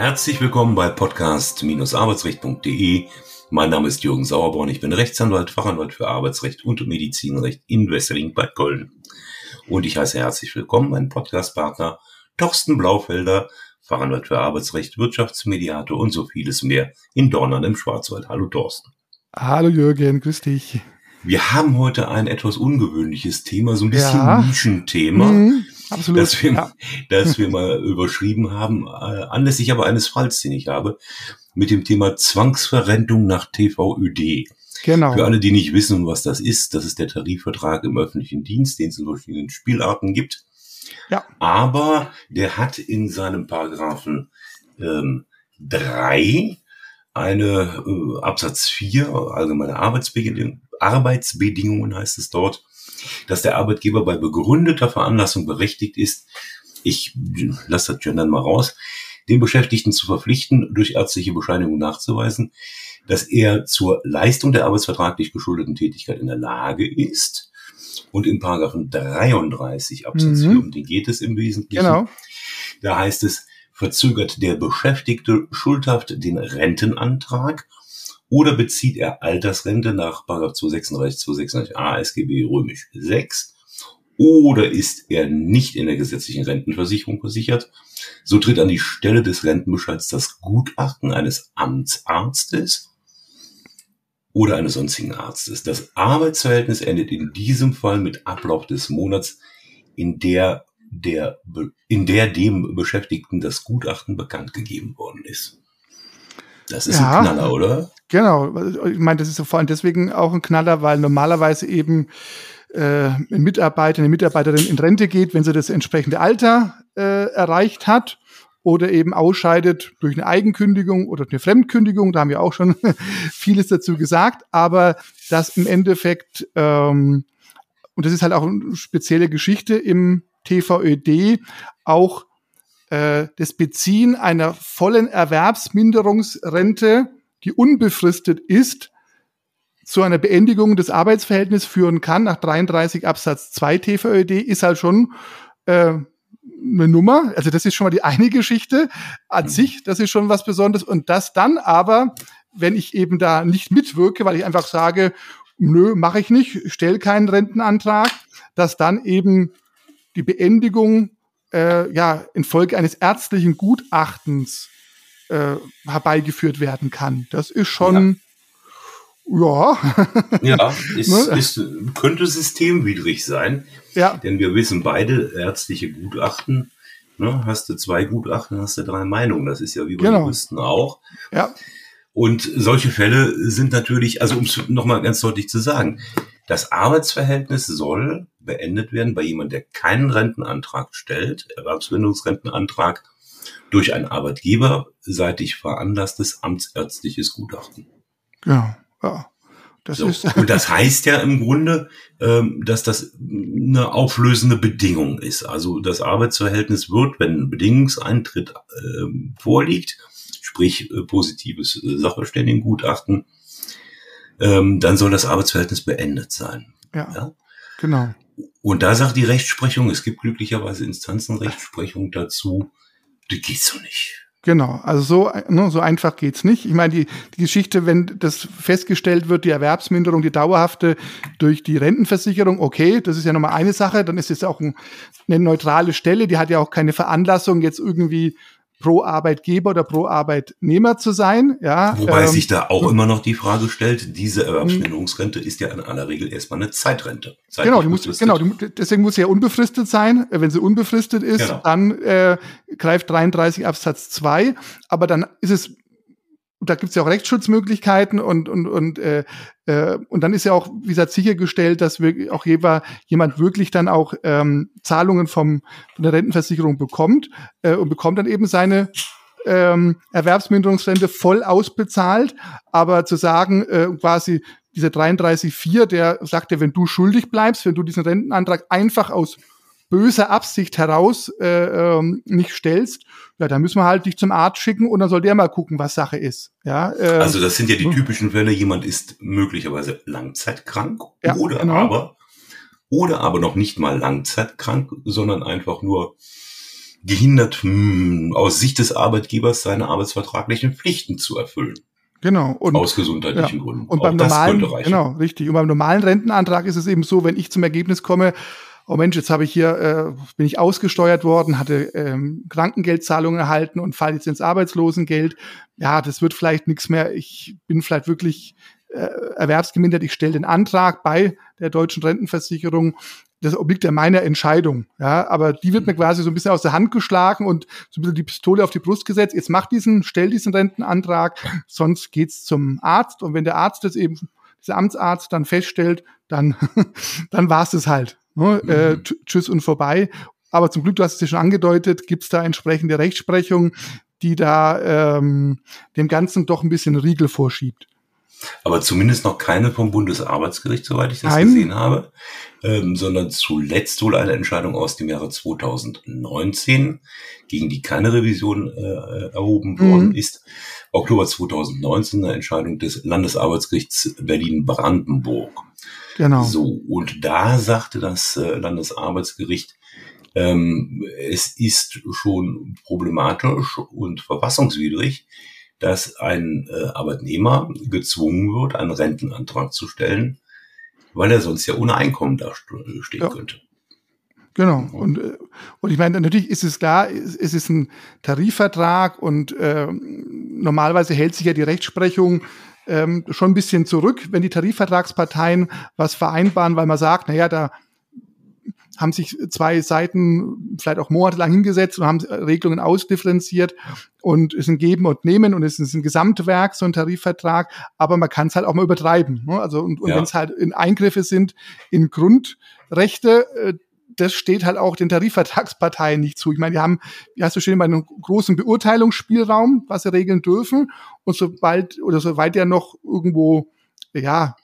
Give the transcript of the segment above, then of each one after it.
Herzlich willkommen bei podcast-arbeitsrecht.de. Mein Name ist Jürgen Sauerborn. Ich bin Rechtsanwalt, Fachanwalt für Arbeitsrecht und Medizinrecht in Wesseling bei Köln. Und ich heiße herzlich willkommen meinen Podcastpartner Torsten Blaufelder, Fachanwalt für Arbeitsrecht, Wirtschaftsmediator und so vieles mehr in Dornern im Schwarzwald. Hallo Thorsten. Hallo Jürgen, grüß dich. Wir haben heute ein etwas ungewöhnliches Thema, so ein bisschen ja. Nischenthema. Mhm, absolut. Das wir, ja. das wir mal überschrieben haben, äh, anlässlich aber eines Falls, den ich habe, mit dem Thema Zwangsverrentung nach TVÖD. Genau. Für alle, die nicht wissen, was das ist, das ist der Tarifvertrag im öffentlichen Dienst, den es in verschiedenen Spielarten gibt. Ja. Aber der hat in seinem Paragraphen ähm, drei eine äh, Absatz 4, allgemeine Arbeitsbedingungen, Arbeitsbedingungen heißt es dort, dass der Arbeitgeber bei begründeter Veranlassung berechtigt ist, ich lasse das Gendern mal raus, den Beschäftigten zu verpflichten, durch ärztliche Bescheinigung nachzuweisen, dass er zur Leistung der arbeitsvertraglich geschuldeten Tätigkeit in der Lage ist. Und in Paragraphen 33 Absatz mhm. 4, um den geht es im Wesentlichen. Genau. Da heißt es, verzögert der Beschäftigte schuldhaft den Rentenantrag oder bezieht er Altersrente nach 236, 236a SGB römisch 6 oder ist er nicht in der gesetzlichen Rentenversicherung versichert, so tritt an die Stelle des Rentenbescheids das Gutachten eines Amtsarztes oder eines sonstigen Arztes. Das Arbeitsverhältnis endet in diesem Fall mit Ablauf des Monats, in der der, in der dem Beschäftigten das Gutachten bekannt gegeben worden ist. Das ist ja, ein Knaller, oder? Genau. Ich meine, das ist vor allem deswegen auch ein Knaller, weil normalerweise eben äh, ein Mitarbeiter, eine Mitarbeiterin in Rente geht, wenn sie das entsprechende Alter äh, erreicht hat oder eben ausscheidet durch eine Eigenkündigung oder eine Fremdkündigung. Da haben wir auch schon vieles dazu gesagt. Aber das im Endeffekt, ähm, und das ist halt auch eine spezielle Geschichte im TVÖD, auch äh, das Beziehen einer vollen Erwerbsminderungsrente, die unbefristet ist, zu einer Beendigung des Arbeitsverhältnisses führen kann, nach 33 Absatz 2 TVÖD, ist halt schon äh, eine Nummer. Also das ist schon mal die eine Geschichte an mhm. sich, das ist schon was Besonderes. Und das dann aber, wenn ich eben da nicht mitwirke, weil ich einfach sage, nö, mache ich nicht, stelle keinen Rentenantrag, dass dann eben die Beendigung äh, ja, infolge eines ärztlichen Gutachtens äh, herbeigeführt werden kann. Das ist schon, ja. Ja, ja ist, ne? ist, könnte systemwidrig sein. Ja. Denn wir wissen beide, ärztliche Gutachten, ne, hast du zwei Gutachten, hast du drei Meinungen. Das ist ja wie bei genau. Juristen auch. Ja. Und solche Fälle sind natürlich, also um es nochmal ganz deutlich zu sagen, das Arbeitsverhältnis soll beendet werden bei jemand, der keinen Rentenantrag stellt, Erwerbsbindungsrentenantrag, durch ein arbeitgeberseitig veranlasstes amtsärztliches Gutachten. Ja, ja. Das so. ist und das heißt ja im Grunde, ähm, dass das eine auflösende Bedingung ist. Also das Arbeitsverhältnis wird, wenn ein Bedingungseintritt äh, vorliegt, sprich äh, positives äh, Sachverständigengutachten, ähm, dann soll das Arbeitsverhältnis beendet sein. Ja, ja, genau. Und da sagt die Rechtsprechung, es gibt glücklicherweise Instanzenrechtsprechung dazu, das geht so nicht. Genau, also so, ne, so einfach geht's nicht. Ich meine, die, die Geschichte, wenn das festgestellt wird, die Erwerbsminderung, die dauerhafte durch die Rentenversicherung, okay, das ist ja nochmal eine Sache, dann ist es auch ein, eine neutrale Stelle, die hat ja auch keine Veranlassung, jetzt irgendwie pro Arbeitgeber oder pro Arbeitnehmer zu sein. Ja, Wobei ähm, sich da auch immer noch die Frage stellt, diese Erwerbsminderungsrente ist ja in aller Regel erstmal eine Zeitrente. Genau, die muss, genau die, deswegen muss sie ja unbefristet sein. Wenn sie unbefristet ist, genau. dann äh, greift 33 Absatz 2. Aber dann ist es da gibt es ja auch Rechtsschutzmöglichkeiten und und und äh, äh, und dann ist ja auch wie gesagt sichergestellt, dass wir auch jemand jemand wirklich dann auch ähm, Zahlungen vom von der Rentenversicherung bekommt äh, und bekommt dann eben seine ähm, Erwerbsminderungsrente voll ausbezahlt, aber zu sagen äh, quasi dieser 33.4, der sagt ja, wenn du schuldig bleibst, wenn du diesen Rentenantrag einfach aus böser Absicht heraus äh, ähm, nicht stellst, ja, dann müssen wir halt dich zum Arzt schicken und dann soll der mal gucken, was Sache ist. Ja, äh, also das sind ja die typischen Fälle, jemand ist möglicherweise langzeitkrank ja, oder genau. aber oder aber noch nicht mal langzeitkrank, sondern einfach nur gehindert, mh, hm, aus Sicht des Arbeitgebers seine arbeitsvertraglichen Pflichten zu erfüllen. Genau. Und, aus gesundheitlichen ja. Gründen. Und beim normalen, genau, richtig. Und beim normalen Rentenantrag ist es eben so, wenn ich zum Ergebnis komme, oh Mensch, jetzt habe ich hier, äh, bin ich ausgesteuert worden, hatte ähm, Krankengeldzahlungen erhalten und falle jetzt ins Arbeitslosengeld. Ja, das wird vielleicht nichts mehr. Ich bin vielleicht wirklich äh, erwerbsgemindert. Ich stelle den Antrag bei der deutschen Rentenversicherung das obliegt ja meiner Entscheidung. Ja, aber die wird mir quasi so ein bisschen aus der Hand geschlagen und so ein bisschen die Pistole auf die Brust gesetzt. Jetzt mach diesen, stell diesen Rentenantrag, sonst geht's zum Arzt. Und wenn der Arzt das eben, dieser Amtsarzt dann feststellt, dann, dann war's es halt. Ne? Mhm. Äh, tschüss und vorbei. Aber zum Glück, du hast es ja schon angedeutet, gibt's da entsprechende Rechtsprechung, die da ähm, dem Ganzen doch ein bisschen Riegel vorschiebt. Aber zumindest noch keine vom Bundesarbeitsgericht, soweit ich das Nein. gesehen habe, ähm, sondern zuletzt wohl eine Entscheidung aus dem Jahre 2019, gegen die keine Revision äh, erhoben mhm. worden ist. Oktober 2019 eine Entscheidung des Landesarbeitsgerichts Berlin-Brandenburg. Genau. So, und da sagte das äh, Landesarbeitsgericht, ähm, es ist schon problematisch und verfassungswidrig, dass ein äh, Arbeitnehmer gezwungen wird, einen Rentenantrag zu stellen, weil er sonst ja ohne Einkommen da stehen ja. könnte. Genau. Und, äh, und ich meine, natürlich ist es klar, es ist ein Tarifvertrag und äh, normalerweise hält sich ja die Rechtsprechung ähm, schon ein bisschen zurück, wenn die Tarifvertragsparteien was vereinbaren, weil man sagt, naja, da haben sich zwei Seiten vielleicht auch monatelang hingesetzt und haben Regelungen ausdifferenziert und es ist ein Geben und Nehmen und es ist ein Gesamtwerk, so ein Tarifvertrag, aber man kann es halt auch mal übertreiben. Ne? Also und, und ja. wenn es halt in Eingriffe sind in Grundrechte, äh, das steht halt auch den Tarifvertragsparteien nicht zu. Ich meine, die haben, wie hast du schön, einen großen Beurteilungsspielraum, was sie regeln dürfen. Und sobald oder soweit der noch irgendwo, ja,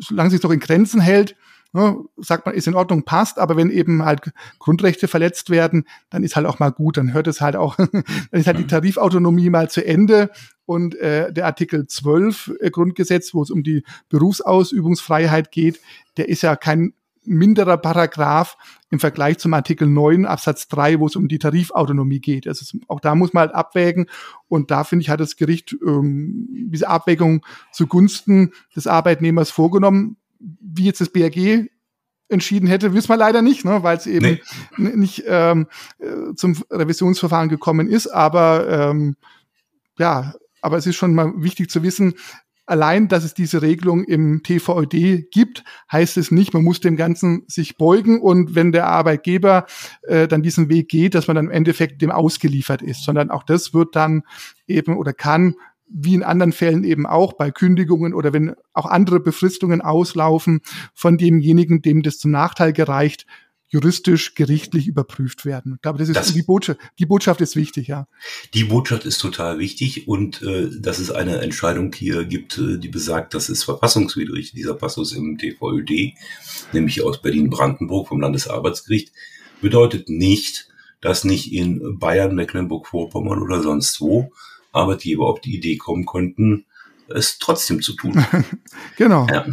solange sich noch in Grenzen hält, ne, sagt man, ist in Ordnung, passt, aber wenn eben halt Grundrechte verletzt werden, dann ist halt auch mal gut, dann hört es halt auch, dann ist halt die mhm. Tarifautonomie mal zu Ende und äh, der Artikel 12 äh, Grundgesetz, wo es um die Berufsausübungsfreiheit geht, der ist ja kein minderer Paragraph im Vergleich zum Artikel 9 Absatz 3, wo es um die Tarifautonomie geht. Also auch da muss man halt abwägen und da finde ich, hat das Gericht ähm, diese Abwägung zugunsten des Arbeitnehmers vorgenommen wie jetzt das BRG entschieden hätte, wissen wir leider nicht, ne, weil es eben nee. nicht ähm, äh, zum Revisionsverfahren gekommen ist. Aber ähm, ja, aber es ist schon mal wichtig zu wissen, allein, dass es diese Regelung im TVÖD gibt, heißt es nicht, man muss dem Ganzen sich beugen und wenn der Arbeitgeber äh, dann diesen Weg geht, dass man dann im Endeffekt dem ausgeliefert ist, sondern auch das wird dann eben oder kann wie in anderen Fällen eben auch bei Kündigungen oder wenn auch andere Befristungen auslaufen, von demjenigen, dem das zum Nachteil gereicht, juristisch, gerichtlich überprüft werden. Ich glaube, das ist das, die Botschaft. Die Botschaft ist wichtig, ja. Die Botschaft ist total wichtig und äh, dass es eine Entscheidung hier gibt, äh, die besagt, das ist verfassungswidrig, dieser Passus im TVÖD, nämlich aus Berlin-Brandenburg vom Landesarbeitsgericht, bedeutet nicht, dass nicht in Bayern, Mecklenburg-Vorpommern oder sonst wo Arbeitgeber auf die Idee kommen könnten, es trotzdem zu tun. genau. Ja,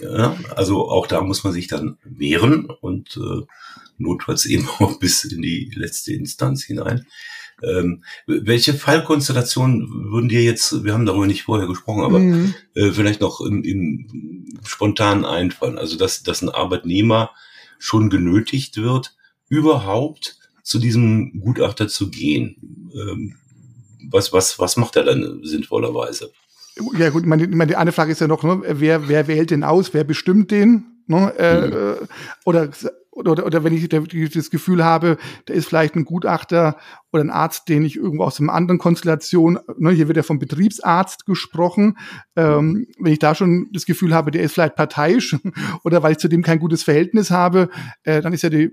ja, also auch da muss man sich dann wehren und äh, notfalls eben auch bis in die letzte Instanz hinein. Ähm, welche Fallkonstellationen würden dir jetzt, wir haben darüber nicht vorher gesprochen, aber mhm. äh, vielleicht noch im, im spontan einfallen? Also dass, dass ein Arbeitnehmer schon genötigt wird, überhaupt zu diesem Gutachter zu gehen. Ähm, was, was, was macht er dann sinnvollerweise? Ja gut, meine, meine, die eine Frage ist ja noch, ne, wer, wer wählt den aus, wer bestimmt den? Ne? Äh, mhm. oder, oder, oder wenn ich das Gefühl habe, da ist vielleicht ein Gutachter oder ein Arzt, den ich irgendwo aus einer anderen Konstellation, ne, hier wird ja vom Betriebsarzt gesprochen, ähm, wenn ich da schon das Gefühl habe, der ist vielleicht parteiisch oder weil ich zu dem kein gutes Verhältnis habe, äh, dann ist ja die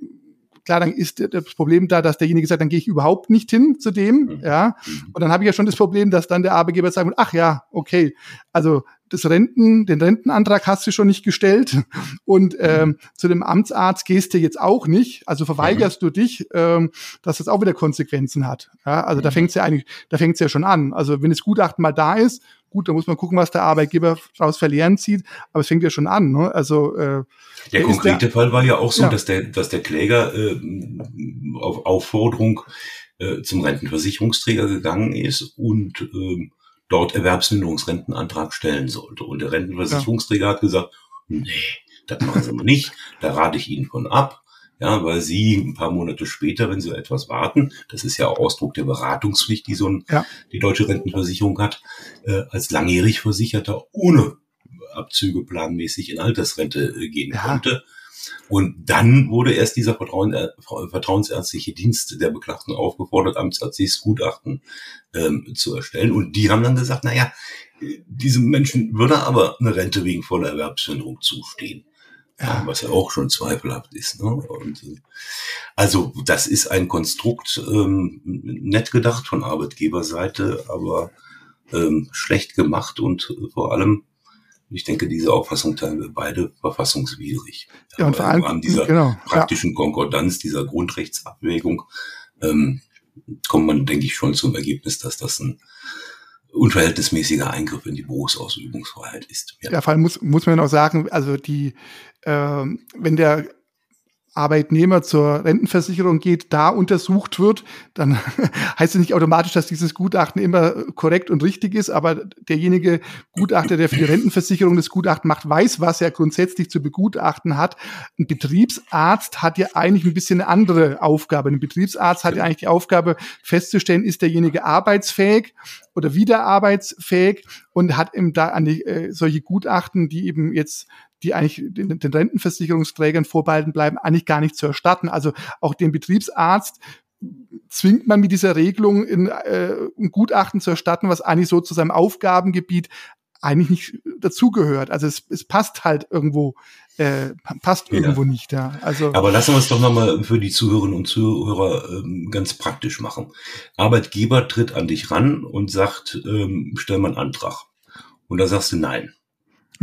klar, dann ist das Problem da, dass derjenige sagt, dann gehe ich überhaupt nicht hin zu dem, mhm. ja. Und dann habe ich ja schon das Problem, dass dann der Arbeitgeber sagt, ach ja, okay, also das Renten, den Rentenantrag hast du schon nicht gestellt und ähm, zu dem Amtsarzt gehst du jetzt auch nicht, also verweigerst mhm. du dich, ähm, dass das auch wieder Konsequenzen hat. Ja, also mhm. da fängt's ja eigentlich, da fängt's ja schon an. Also wenn das Gutachten mal da ist, gut, da muss man gucken, was der Arbeitgeber daraus verlieren zieht, aber es fängt ja schon an. Ne? Also äh, der konkrete der, Fall war ja auch so, ja. dass der, dass der Kläger äh, auf Aufforderung äh, zum Rentenversicherungsträger gegangen ist und äh, dort Erwerbsminderungsrentenantrag stellen sollte. Und der Rentenversicherungsträger ja. hat gesagt, nee, das machen Sie mal nicht, da rate ich Ihnen von ab. Ja, weil Sie ein paar Monate später, wenn Sie etwas warten, das ist ja auch Ausdruck der Beratungspflicht, die so ein, ja. die deutsche Rentenversicherung hat, äh, als langjährig Versicherter ohne Abzüge planmäßig in Altersrente äh, gehen ja. konnte. Und dann wurde erst dieser Vertrauen, äh, vertrauensärztliche Dienst der Beklagten aufgefordert, amtsärztliches Gutachten ähm, zu erstellen. Und die haben dann gesagt, naja, diesem Menschen würde aber eine Rente wegen voller Erwerbsminderung zustehen. Ja. Was ja auch schon zweifelhaft ist. Ne? Und, äh, also das ist ein Konstrukt, ähm, nett gedacht von Arbeitgeberseite, aber ähm, schlecht gemacht und vor allem ich denke, diese Auffassung teilen wir beide verfassungswidrig. Ja, und vor allem an dieser genau, praktischen ja. Konkordanz, dieser Grundrechtsabwägung ähm, kommt man, denke ich, schon zum Ergebnis, dass das ein unverhältnismäßiger Eingriff in die Berufsausübungsfreiheit ist. Ja, ja vor allem muss, muss man auch sagen, also die, äh, wenn der Arbeitnehmer zur Rentenversicherung geht, da untersucht wird, dann heißt es nicht automatisch, dass dieses Gutachten immer korrekt und richtig ist, aber derjenige Gutachter, der für die Rentenversicherung das Gutachten macht, weiß, was er grundsätzlich zu begutachten hat. Ein Betriebsarzt hat ja eigentlich ein bisschen eine andere Aufgabe. Ein Betriebsarzt hat ja eigentlich die Aufgabe festzustellen, ist derjenige arbeitsfähig oder wieder arbeitsfähig und hat eben da an die, äh, solche Gutachten, die eben jetzt die eigentlich den, den Rentenversicherungsträgern vorbehalten bleiben, eigentlich gar nicht zu erstatten. Also auch den Betriebsarzt zwingt man mit dieser Regelung in, äh, ein Gutachten zu erstatten, was eigentlich so zu seinem Aufgabengebiet eigentlich nicht dazugehört. Also es, es passt halt irgendwo, äh, passt ja. irgendwo nicht. Ja. Also, Aber lassen wir es doch nochmal für die Zuhörerinnen und Zuhörer ähm, ganz praktisch machen. Arbeitgeber tritt an dich ran und sagt, ähm, stell mal einen Antrag. Und da sagst du nein.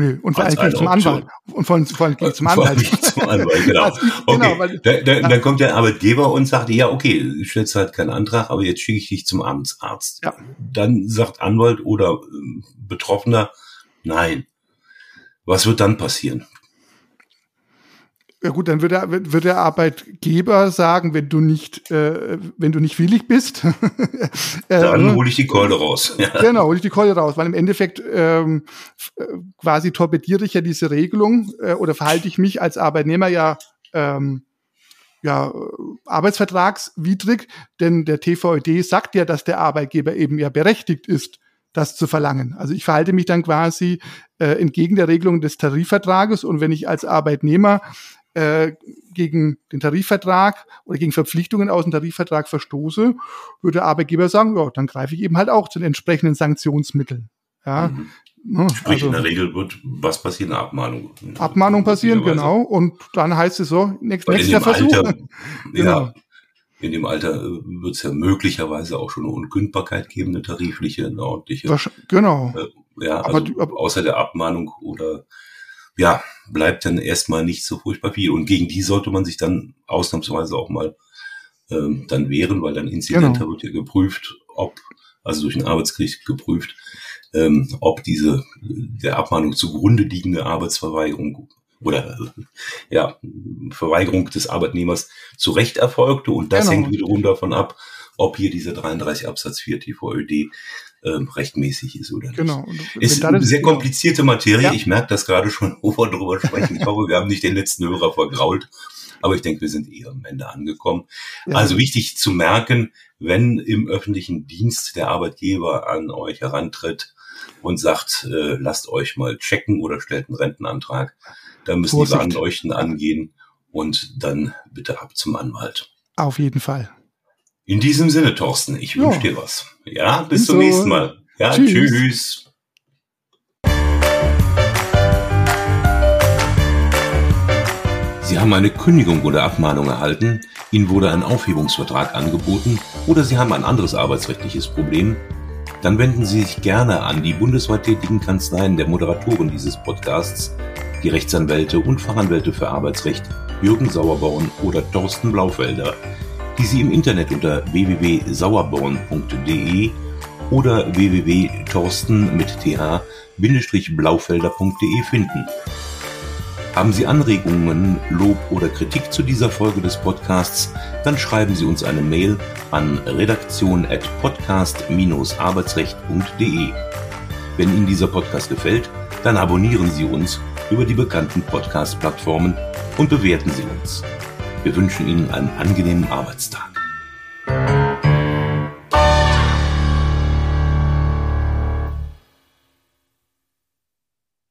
Nee, und vor allem zum Anwalt. Und vor allem, vor allem geht zum Anwalt. zum Anwalt, genau. also, okay. genau da, da, dann kommt der Arbeitgeber und sagt, ja, okay, stellst halt keinen Antrag, aber jetzt schicke ich dich zum Amtsarzt. Ja. Dann sagt Anwalt oder äh, Betroffener, nein. Was wird dann passieren? Ja gut, dann wird der, wird der Arbeitgeber sagen, wenn du nicht, äh, wenn du nicht willig bist. äh, dann hole ich die Keule raus. Ja. Genau, hole ich die Keule raus, weil im Endeffekt ähm, äh, quasi torpediere ich ja diese Regelung äh, oder verhalte ich mich als Arbeitnehmer ja ähm, ja, arbeitsvertragswidrig, denn der TVED sagt ja, dass der Arbeitgeber eben ja berechtigt ist, das zu verlangen. Also ich verhalte mich dann quasi äh, entgegen der Regelung des Tarifvertrages und wenn ich als Arbeitnehmer äh, gegen den Tarifvertrag oder gegen Verpflichtungen aus dem Tarifvertrag verstoße, würde der Arbeitgeber sagen, ja, dann greife ich eben halt auch zu den entsprechenden Sanktionsmitteln. Ja, mhm. Ne, Sprich, also, in der Regel wird was passieren? Abmahnung. Abmahnung passieren, genau. Und dann heißt es so, nächst, nächster Versuch. Alter, genau. Ja, in dem Alter äh, wird es ja möglicherweise auch schon eine Unkündbarkeit geben, eine tarifliche, eine ordentliche. Genau. Äh, ja, also aber, außer der Abmahnung oder ja, bleibt dann erstmal nicht so furchtbar viel. Und gegen die sollte man sich dann ausnahmsweise auch mal ähm, dann wehren, weil dann Inzidenter genau. wird ja geprüft, ob, also durch ein Arbeitsgericht geprüft, ähm, ob diese der Abmahnung zugrunde liegende Arbeitsverweigerung oder äh, ja, Verweigerung des Arbeitnehmers zu Recht erfolgte. Und das genau. hängt wiederum davon ab, ob hier dieser 33 Absatz 4 TVÖD ähm, rechtmäßig ist oder nicht. Genau. ist eine sehr komplizierte Materie. Ja. Ich merke das gerade schon, wo wir drüber sprechen. Ich hoffe, wir haben nicht den letzten Hörer vergrault. Aber ich denke, wir sind eher am Ende angekommen. Ja. Also wichtig zu merken, wenn im öffentlichen Dienst der Arbeitgeber an euch herantritt und sagt, äh, lasst euch mal checken oder stellt einen Rentenantrag, dann müssen Vorsicht. die Warnleuchten angehen und dann bitte ab zum Anwalt. Auf jeden Fall. In diesem Sinne, Thorsten, ich ja. wünsche dir was. Ja, bis zum nächsten Mal. Ja, tschüss. tschüss. Sie haben eine Kündigung oder Abmahnung erhalten, Ihnen wurde ein Aufhebungsvertrag angeboten oder Sie haben ein anderes arbeitsrechtliches Problem, dann wenden Sie sich gerne an die bundesweit tätigen Kanzleien der Moderatoren dieses Podcasts, die Rechtsanwälte und Fachanwälte für Arbeitsrecht Jürgen Sauerborn oder Thorsten Blaufelder die Sie im Internet unter www.sauerborn.de oder www.torsten mit th-blaufelder.de finden. Haben Sie Anregungen, Lob oder Kritik zu dieser Folge des Podcasts, dann schreiben Sie uns eine Mail an redaktion@podcast-arbeitsrecht.de. Wenn Ihnen dieser Podcast gefällt, dann abonnieren Sie uns über die bekannten Podcast-Plattformen und bewerten Sie uns. Wir wünschen Ihnen einen angenehmen Arbeitstag.